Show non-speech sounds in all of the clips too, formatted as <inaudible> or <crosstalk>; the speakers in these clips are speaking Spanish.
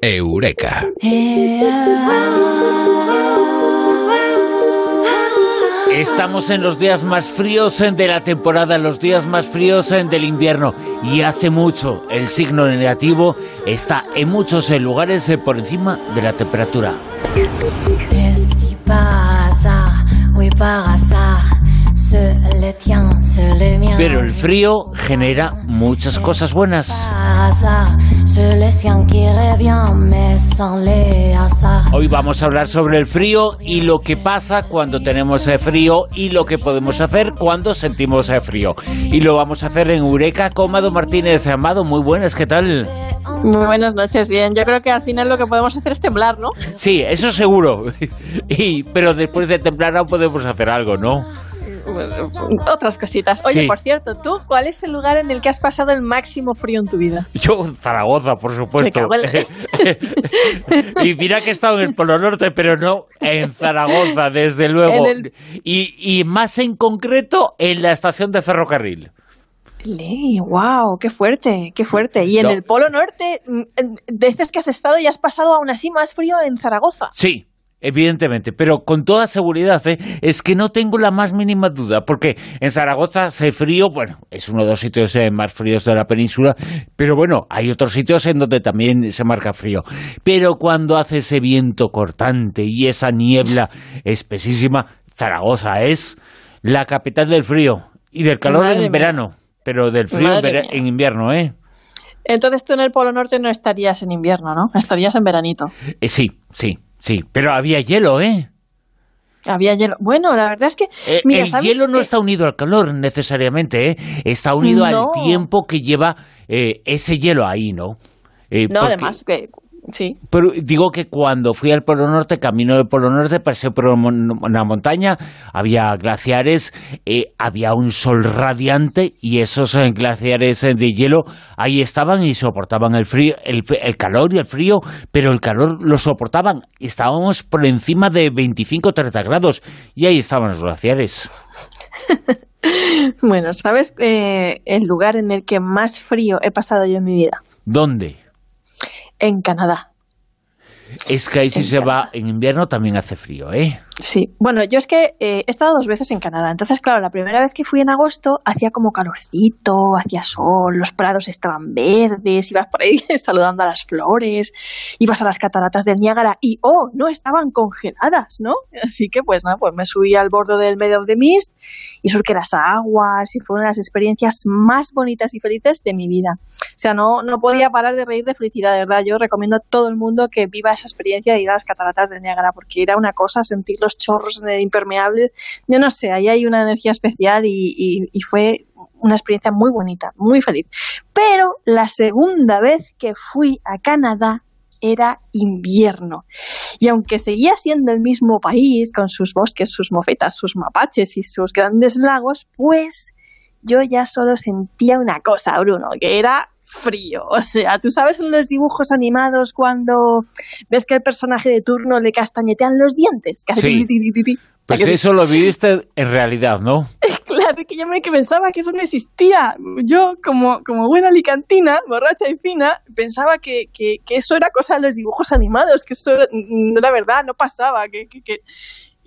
Eureka. Estamos en los días más fríos de la temporada, los días más fríos del invierno y hace mucho el signo negativo está en muchos lugares por encima de la temperatura. Pero el frío genera muchas cosas buenas. Hoy vamos a hablar sobre el frío y lo que pasa cuando tenemos frío y lo que podemos hacer cuando sentimos frío. Y lo vamos a hacer en Eureka con Amado Martínez. Amado, muy buenas, ¿qué tal? Muy buenas noches, bien. Yo creo que al final lo que podemos hacer es temblar, ¿no? Sí, eso seguro. <laughs> Y, pero después de temblar aún podemos hacer algo, ¿no? <laughs> otras cositas. Oye, por cierto, ¿tú cuál es el lugar en el que has pasado el máximo frío en tu vida? Yo, Zaragoza, por supuesto. <laughs> y mira que he estado en el Polo Norte, pero no en Zaragoza, desde luego. Y, más en concreto en la estación de ferrocarril. Ley, wow, qué fuerte, qué fuerte. Y en el Polo Norte, veces mm, que has estado y has pasado aún así más frío en Zaragoza. Sí, Evidentemente, pero con toda seguridad, ¿eh? es que no tengo la más mínima duda, porque en Zaragoza hace frío, bueno, es uno de los sitios eh, más fríos de la península, pero bueno, hay otros sitios en donde también se marca frío. Pero cuando hace ese viento cortante y esa niebla espesísima, Zaragoza es la capital del frío y del calor en verano, pero del frío en invierno, ¿eh? Entonces tú en el Polo Norte no estarías en invierno, ¿no? Estarías en veranito. Eh, sí, sí, Sí, pero había hielo, ¿eh? Había hielo. Bueno, la verdad es que. Eh, el hielo no está unido al calor necesariamente, ¿eh? Está unido al tiempo que lleva eh, ese hielo ahí, ¿no? Eh, no, además, que Sí. Pero digo que cuando fui al Polo Norte, camino del Polo Norte, pasé por una montaña, había glaciares, eh, había un sol radiante y esos eh, glaciares eh, de hielo ahí estaban y soportaban el frío, el, calor y el frío, pero el calor lo soportaban. Estábamos por encima de 25 30 grados y ahí estaban los glaciares. <laughs> bueno, ¿sabes el lugar en el que más frío he pasado yo en mi vida? ¿Dónde? En Canadá. Es que ahí si se va en invierno también hace frío, ¿eh? Sí, bueno, yo es que eh, he estado dos veces en Canadá, entonces claro, la primera vez que fui en agosto hacía como calorcito, hacía sol, los prados estaban verdes, ibas por ahí <laughs> saludando a las flores, ibas a las cataratas del Niágara y oh, no estaban congeladas, ¿no? <laughs> Así que pues nada, pues me subí al borde del Meadow of the Mist y surqué las aguas y fueron las experiencias más bonitas y felices de mi vida. O sea, no, no podía parar de reír de felicidad, de verdad. Yo recomiendo a todo el mundo que viva esa experiencia de ir a las cataratas del Niágara porque era una cosa sentirlo chorros en impermeable. Yo no sé, ahí hay una energía especial y, fue una experiencia muy bonita, muy feliz. Pero la segunda vez que fui a Canadá era invierno. Y aunque seguía siendo el mismo país, con sus bosques, sus mofetas, sus mapaches y sus grandes lagos, pues yo ya solo sentía una cosa, Bruno, que era frío. O sea, tú sabes en los dibujos animados cuando ves que el personaje de turno le castañetean los dientes. sí. Pues eso lo viviste en realidad, ¿no? <laughs> Claro, que yo me pensaba que eso no existía. Yo, como, como buena alicantina, borracha y fina, pensaba que, que, eso era cosa de los dibujos animados, que eso no era verdad, no pasaba, que, que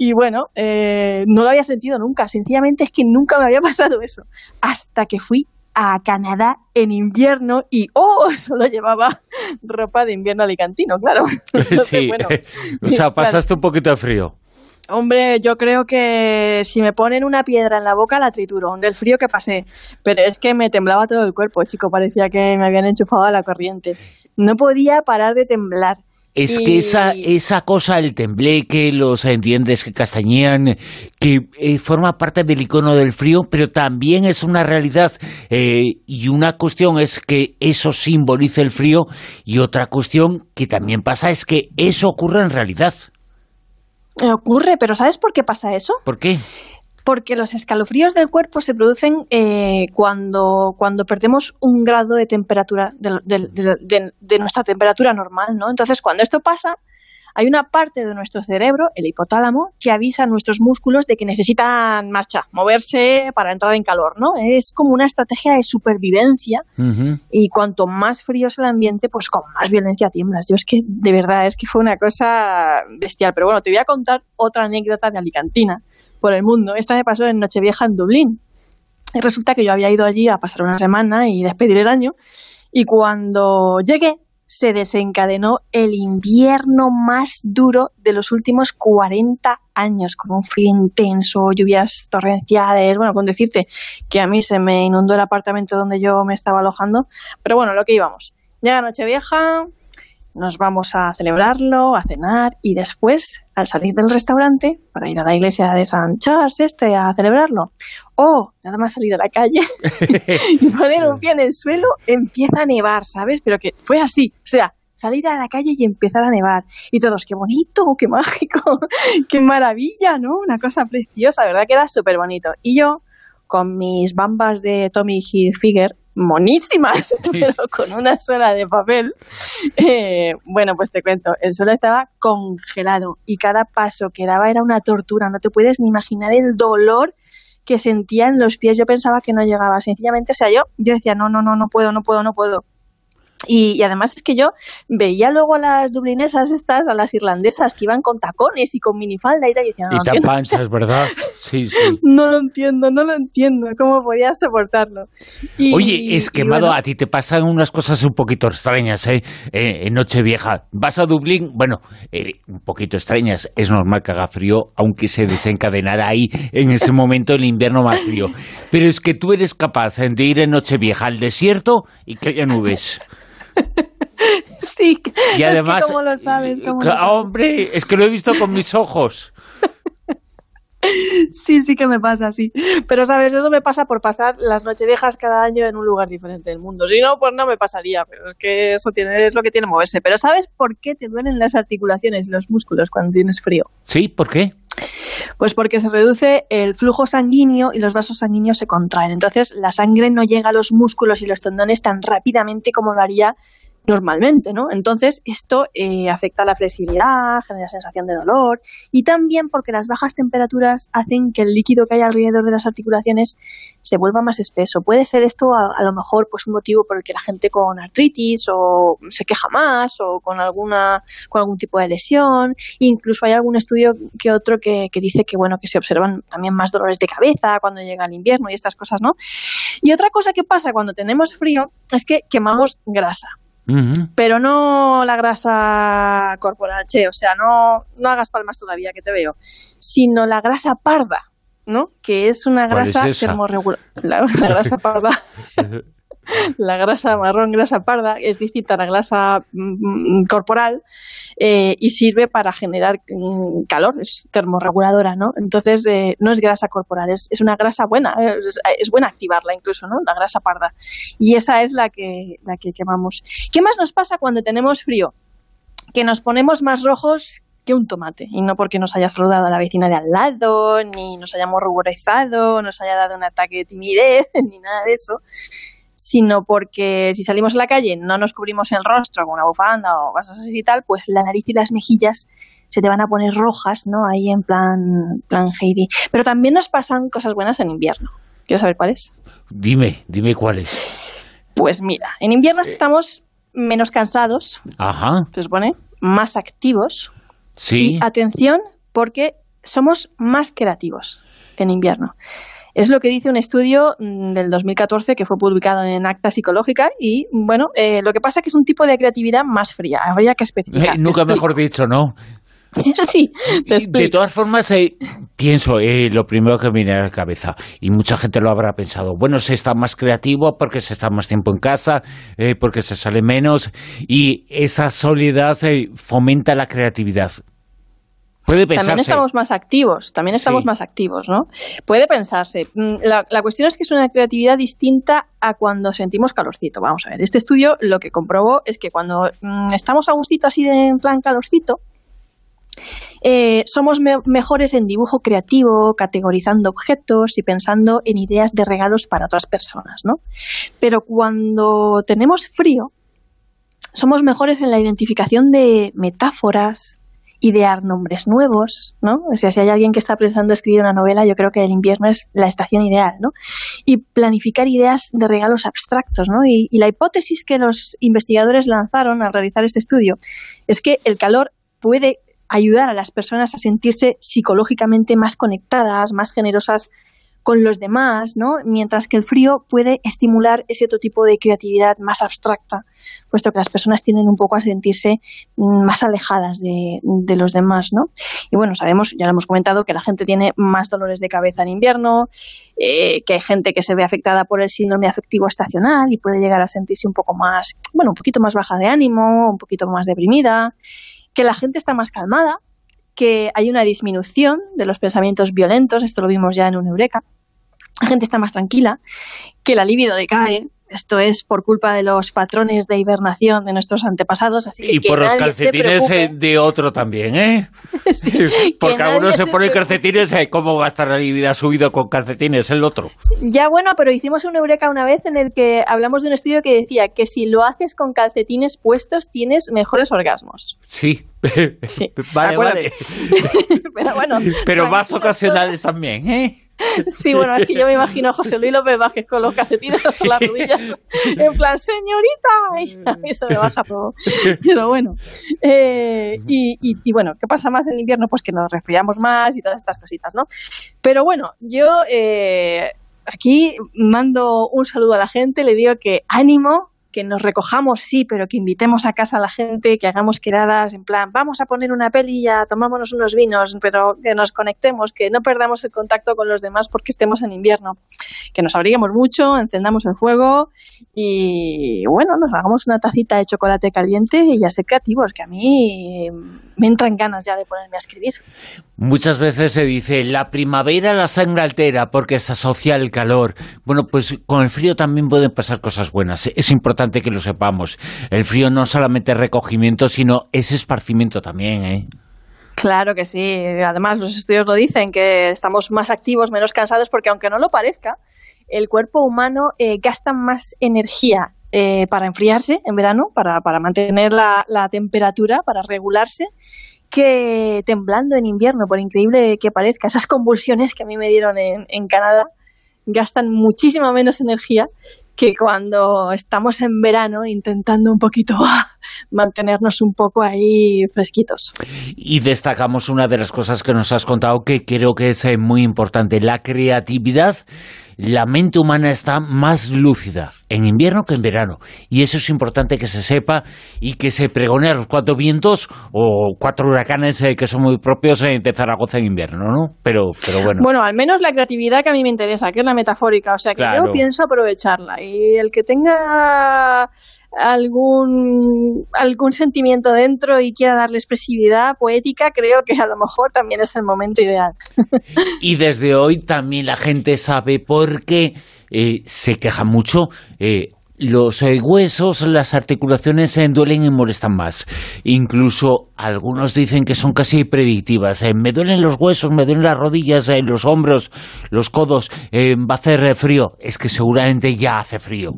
y bueno, eh, no lo había sentido nunca. Sencillamente es que nunca me había <laughs> pasado eso. Hasta que fui a Canadá en invierno y ¡oh! <laughs> Solo llevaba ropa de invierno alicantino, claro. <laughs> sí, o sea, pasaste un poquito de frío. Hombre, yo creo que si me ponen una piedra en la boca la trituro, del frío que pasé. Pero es que me temblaba todo el cuerpo, chico, parecía que me habían enchufado a la corriente. No podía parar de temblar. Es que esa, esa cosa, el tembleque, los dientes que castañean, que eh, forma parte del icono del frío, pero también es una realidad. Eh, y una cuestión es que eso simbolice el frío, y otra cuestión que también pasa es que eso ocurre en realidad. Ocurre, pero ¿sabes por qué pasa eso? ¿Por qué? Porque los escalofríos del cuerpo se producen eh, cuando, cuando perdemos un grado de temperatura, de, nuestra temperatura normal, ¿no? Entonces, cuando esto pasa, hay una parte de nuestro cerebro, el hipotálamo, que avisa a nuestros músculos de que necesitan marcha, moverse para entrar en calor, ¿no? Es como una estrategia de supervivencia y cuanto más frío es el ambiente, pues con más violencia tiemblas. Yo es que, de verdad, es que fue una cosa bestial. Pero bueno, te voy a contar otra anécdota de Alicantina por el mundo. Esta me pasó en Nochevieja en Dublín. Y resulta que yo había ido allí a pasar una semana y despedir el año. Y cuando llegué, se desencadenó el invierno más duro de los últimos 40 años, con un frío intenso, lluvias torrenciales, bueno, con decirte que a mí se me inundó el apartamento donde yo me estaba alojando, pero bueno, lo que íbamos. Llega Nochevieja, nos vamos a celebrarlo, a cenar y después, al salir del restaurante, para ir a la iglesia de San Charles este a celebrarlo, o nada más salir a la calle <laughs> y poner un pie en el suelo, empieza a nevar, ¿sabes? Pero que fue así, o sea, salir a la calle y empezar a nevar. Y todos, qué bonito, qué mágico, <laughs> qué maravilla, ¿no? Una cosa preciosa, ¿verdad? Que era súper bonito. Y yo, con mis bambas de Tommy Hilfiger, monísimas, <laughs> pero con una suela de papel. Eh, bueno, pues te cuento, el suelo estaba congelado y cada paso que daba era una tortura. No te puedes ni imaginar el dolor que sentía en los pies. Yo pensaba que no llegaba. Sencillamente, o sea, yo, yo decía, no, no, no, no puedo, no puedo, no puedo. Y, además es que yo veía luego a las dublinesas estas, a las irlandesas que iban con tacones y con minifalda y tal, y decía, no, y panchas, ¿verdad? Sí, <laughs> sí. No lo entiendo, no lo entiendo, ¿cómo podías soportarlo? Oye, es quemado, a ti te pasan unas cosas un poquito extrañas, ¿eh? eh en Nochevieja. Vas a Dublín, bueno, eh, un poquito extrañas, es normal que haga frío, aunque se desencadenara ahí en ese momento el invierno más frío. Pero es que tú eres capaz de ir en Nochevieja al desierto y que haya nubes. <laughs> sí, y además, es lo sabes? hombre, es que lo he visto con mis ojos. <laughs> Sí, sí que me pasa, así. Pero, ¿sabes? Eso me pasa por pasar las noches viejas cada año en un lugar diferente del mundo. Si no, pues no me pasaría, pero es que eso tiene, es lo que tiene moverse. Pero, ¿sabes por qué te duelen las articulaciones y los músculos cuando tienes frío? Sí, ¿por qué? Pues porque se reduce el flujo sanguíneo y los vasos sanguíneos se contraen. Entonces, la sangre no llega a los músculos y los tendones tan rápidamente como lo haría normalmente, ¿no? Entonces, esto eh, afecta la flexibilidad, genera sensación de dolor y también porque las bajas temperaturas hacen que el líquido que hay alrededor de las articulaciones se vuelva más espeso. Puede ser esto a, lo mejor pues un motivo por el que la gente con artritis o se queja más o con alguna con algún tipo de lesión. Incluso hay algún estudio que otro que, que dice que bueno que se observan también más dolores de cabeza cuando llega el invierno y estas cosas, ¿no? Y otra cosa que pasa cuando tenemos frío es que quemamos grasa. Pero no la grasa corporal, che, o sea, no, no hagas palmas todavía, que te veo, sino la grasa parda, ¿no? Que es una grasa termorregular. la grasa parda. <laughs> la grasa marrón, grasa parda, es distinta a la grasa mm, corporal eh, y sirve para generar mm, calor, es termorreguladora, ¿no? Entonces, eh, no es grasa corporal, es, una grasa buena, es, buena activarla incluso, ¿no? La grasa parda. Y esa es la que, la que quemamos. ¿Qué más nos pasa cuando tenemos frío? Que nos ponemos más rojos que un tomate. Y no porque nos haya saludado a la vecina de al lado, ni nos hayamos ruborizado, nos haya dado un ataque de timidez, <laughs> ni nada de eso, sino porque si salimos a la calle no nos cubrimos el rostro con una bufanda o cosas así y tal, pues la nariz y las mejillas se te van a poner rojas, ¿no? Ahí en plan, plan Heidi. Pero también nos pasan cosas buenas en invierno. ¿Quieres saber cuáles? Dime, dime cuáles. Pues mira, en invierno eh. estamos menos cansados, Ajá. se supone, más activos. Sí. Y atención, porque somos más creativos en invierno. Es lo que dice un estudio mm, del 2014 que fue publicado en Acta Psicológica y, bueno, eh, lo que pasa es que es un tipo de creatividad más fría, habría que especificar. Eh, nunca mejor dicho, ¿no? <laughs> Sí, de todas formas, eh, pienso, lo primero que me viene a la cabeza, y mucha gente lo habrá pensado, bueno, se está más creativo porque se está más tiempo en casa, porque se sale menos, y esa soledad fomenta la creatividad. También estamos más activos, también estamos más activos, ¿no? Puede pensarse. Mm, la, cuestión es que es una creatividad distinta a cuando sentimos calorcito. Vamos a ver, este estudio lo que comprobó es que cuando mm, estamos a gustito así de, en plan calorcito, eh, somos mejores en dibujo creativo, categorizando objetos y pensando en ideas de regalos para otras personas, ¿no? Pero cuando tenemos frío, somos mejores en la identificación de metáforas, idear nombres nuevos, ¿no? O sea, si hay alguien que está pensando escribir una novela, yo creo que el invierno es la estación ideal, ¿no? Y planificar ideas de regalos abstractos, ¿no? Y, y la hipótesis que los investigadores lanzaron al realizar este estudio es que el calor puede ayudar a las personas a sentirse psicológicamente más conectadas, más generosas con los demás, ¿no? Mientras que el frío puede estimular ese otro tipo de creatividad más abstracta, puesto que las personas tienden un poco a sentirse mm, más alejadas de, los demás, ¿no? Y bueno, sabemos, ya lo hemos comentado, que la gente tiene más dolores de cabeza en invierno, eh, que hay gente que se ve afectada por el síndrome afectivo estacional y puede llegar a sentirse un poco más, bueno, un poquito más baja de ánimo, un poquito más deprimida, que la gente está más calmada, que hay una disminución de los pensamientos violentos, esto lo vimos ya en un Eureka, la gente está más tranquila, que la libido decae, esto es por culpa de los patrones de hibernación de nuestros antepasados, así que Y por los calcetines eh, de otro también, ¿eh? <laughs> sí, <laughs> Porque uno se, pone calcetines, eh, ¿cómo va a estar la libido subido con calcetines el otro? Ya bueno, pero hicimos un eureka una vez en el que hablamos de un estudio que decía que si lo haces con calcetines puestos tienes mejores orgasmos. Sí. sí. <laughs> vale, vale. pero bueno. Pero más ocasionales también, ¿eh? Sí, bueno, es que yo me imagino a José Luis López Vázquez con los calcetines hasta las rodillas, en plan, señorita, y <laughs> se me baja. Pero bueno, eh, y, y, bueno, ¿qué pasa más en invierno? Pues que nos resfriamos más y todas estas cositas, ¿no? Pero bueno, yo eh, aquí mando un saludo a la gente, le digo que ánimo, que nos recojamos, sí, pero que invitemos a casa a la gente, que hagamos quedadas en plan, vamos a poner una peli ya, tomámonos unos vinos, pero que nos conectemos, que no perdamos el contacto con los demás porque estemos en invierno, que nos abriguemos mucho, encendamos el fuego y bueno, nos hagamos una tacita de chocolate caliente y ya sé creativos, que a mí me entran ganas ya de ponerme a escribir. Muchas veces se dice, la primavera la sangre altera porque se asocia al calor. Bueno, pues con el frío también pueden pasar cosas buenas. Es importante que lo sepamos. El frío no solamente es recogimiento, sino es esparcimiento también, ¿eh? Claro que sí. Además, los estudios lo dicen, que estamos más activos, menos cansados, porque aunque no lo parezca, el cuerpo humano eh, gasta más energía eh, para enfriarse en verano, para, para mantener la, la, temperatura, para regularse, que temblando en invierno, por increíble que parezca. Esas convulsiones que a mí me dieron en, Canadá gastan muchísima menos energía que cuando estamos en verano intentando un poquito <laughs> mantenernos un poco ahí fresquitos. Y destacamos una de las cosas que nos has contado que creo que es eh, muy importante, la creatividad la mente humana está más lúcida en invierno que en verano. Y eso es importante que se sepa y que se pregone a los cuatro vientos o cuatro huracanes eh, que son muy propios eh, de Zaragoza en invierno, ¿no? Pero, pero bueno. Bueno, al menos la creatividad que a mí me interesa, que es la metafórica. O sea, que yo pienso aprovecharla. Y el que tenga algún, algún sentimiento dentro y quiera darle expresividad poética, creo que a lo mejor también es el momento ideal. <laughs> Y desde hoy también la gente sabe por qué eh, se queja mucho. Eh, los eh, huesos, las articulaciones se duelen y molestan más. Incluso algunos dicen que son casi predictivas. me duelen los huesos, me duelen las rodillas, los hombros, los codos. va a hacer frío. Es que seguramente ya hace frío.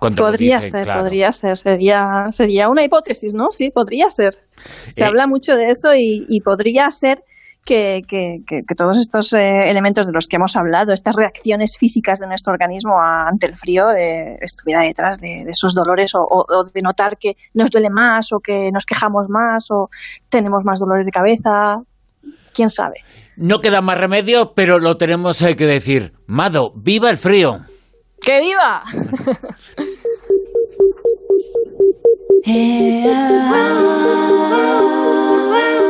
Podría ser, podría ser, sería, sería una hipótesis, ¿no? Sí, podría ser. Se eh, habla mucho de eso y, podría ser que, que, todos estos eh, elementos de los que hemos hablado, estas reacciones físicas de nuestro organismo ante el frío, eh, estuviera detrás de, esos dolores o, de notar que nos duele más o que nos quejamos más o tenemos más dolores de cabeza. ¿Quién sabe? No queda más remedio, pero lo tenemos que decir. Mado, viva el frío. ¡Que viva! <laughs>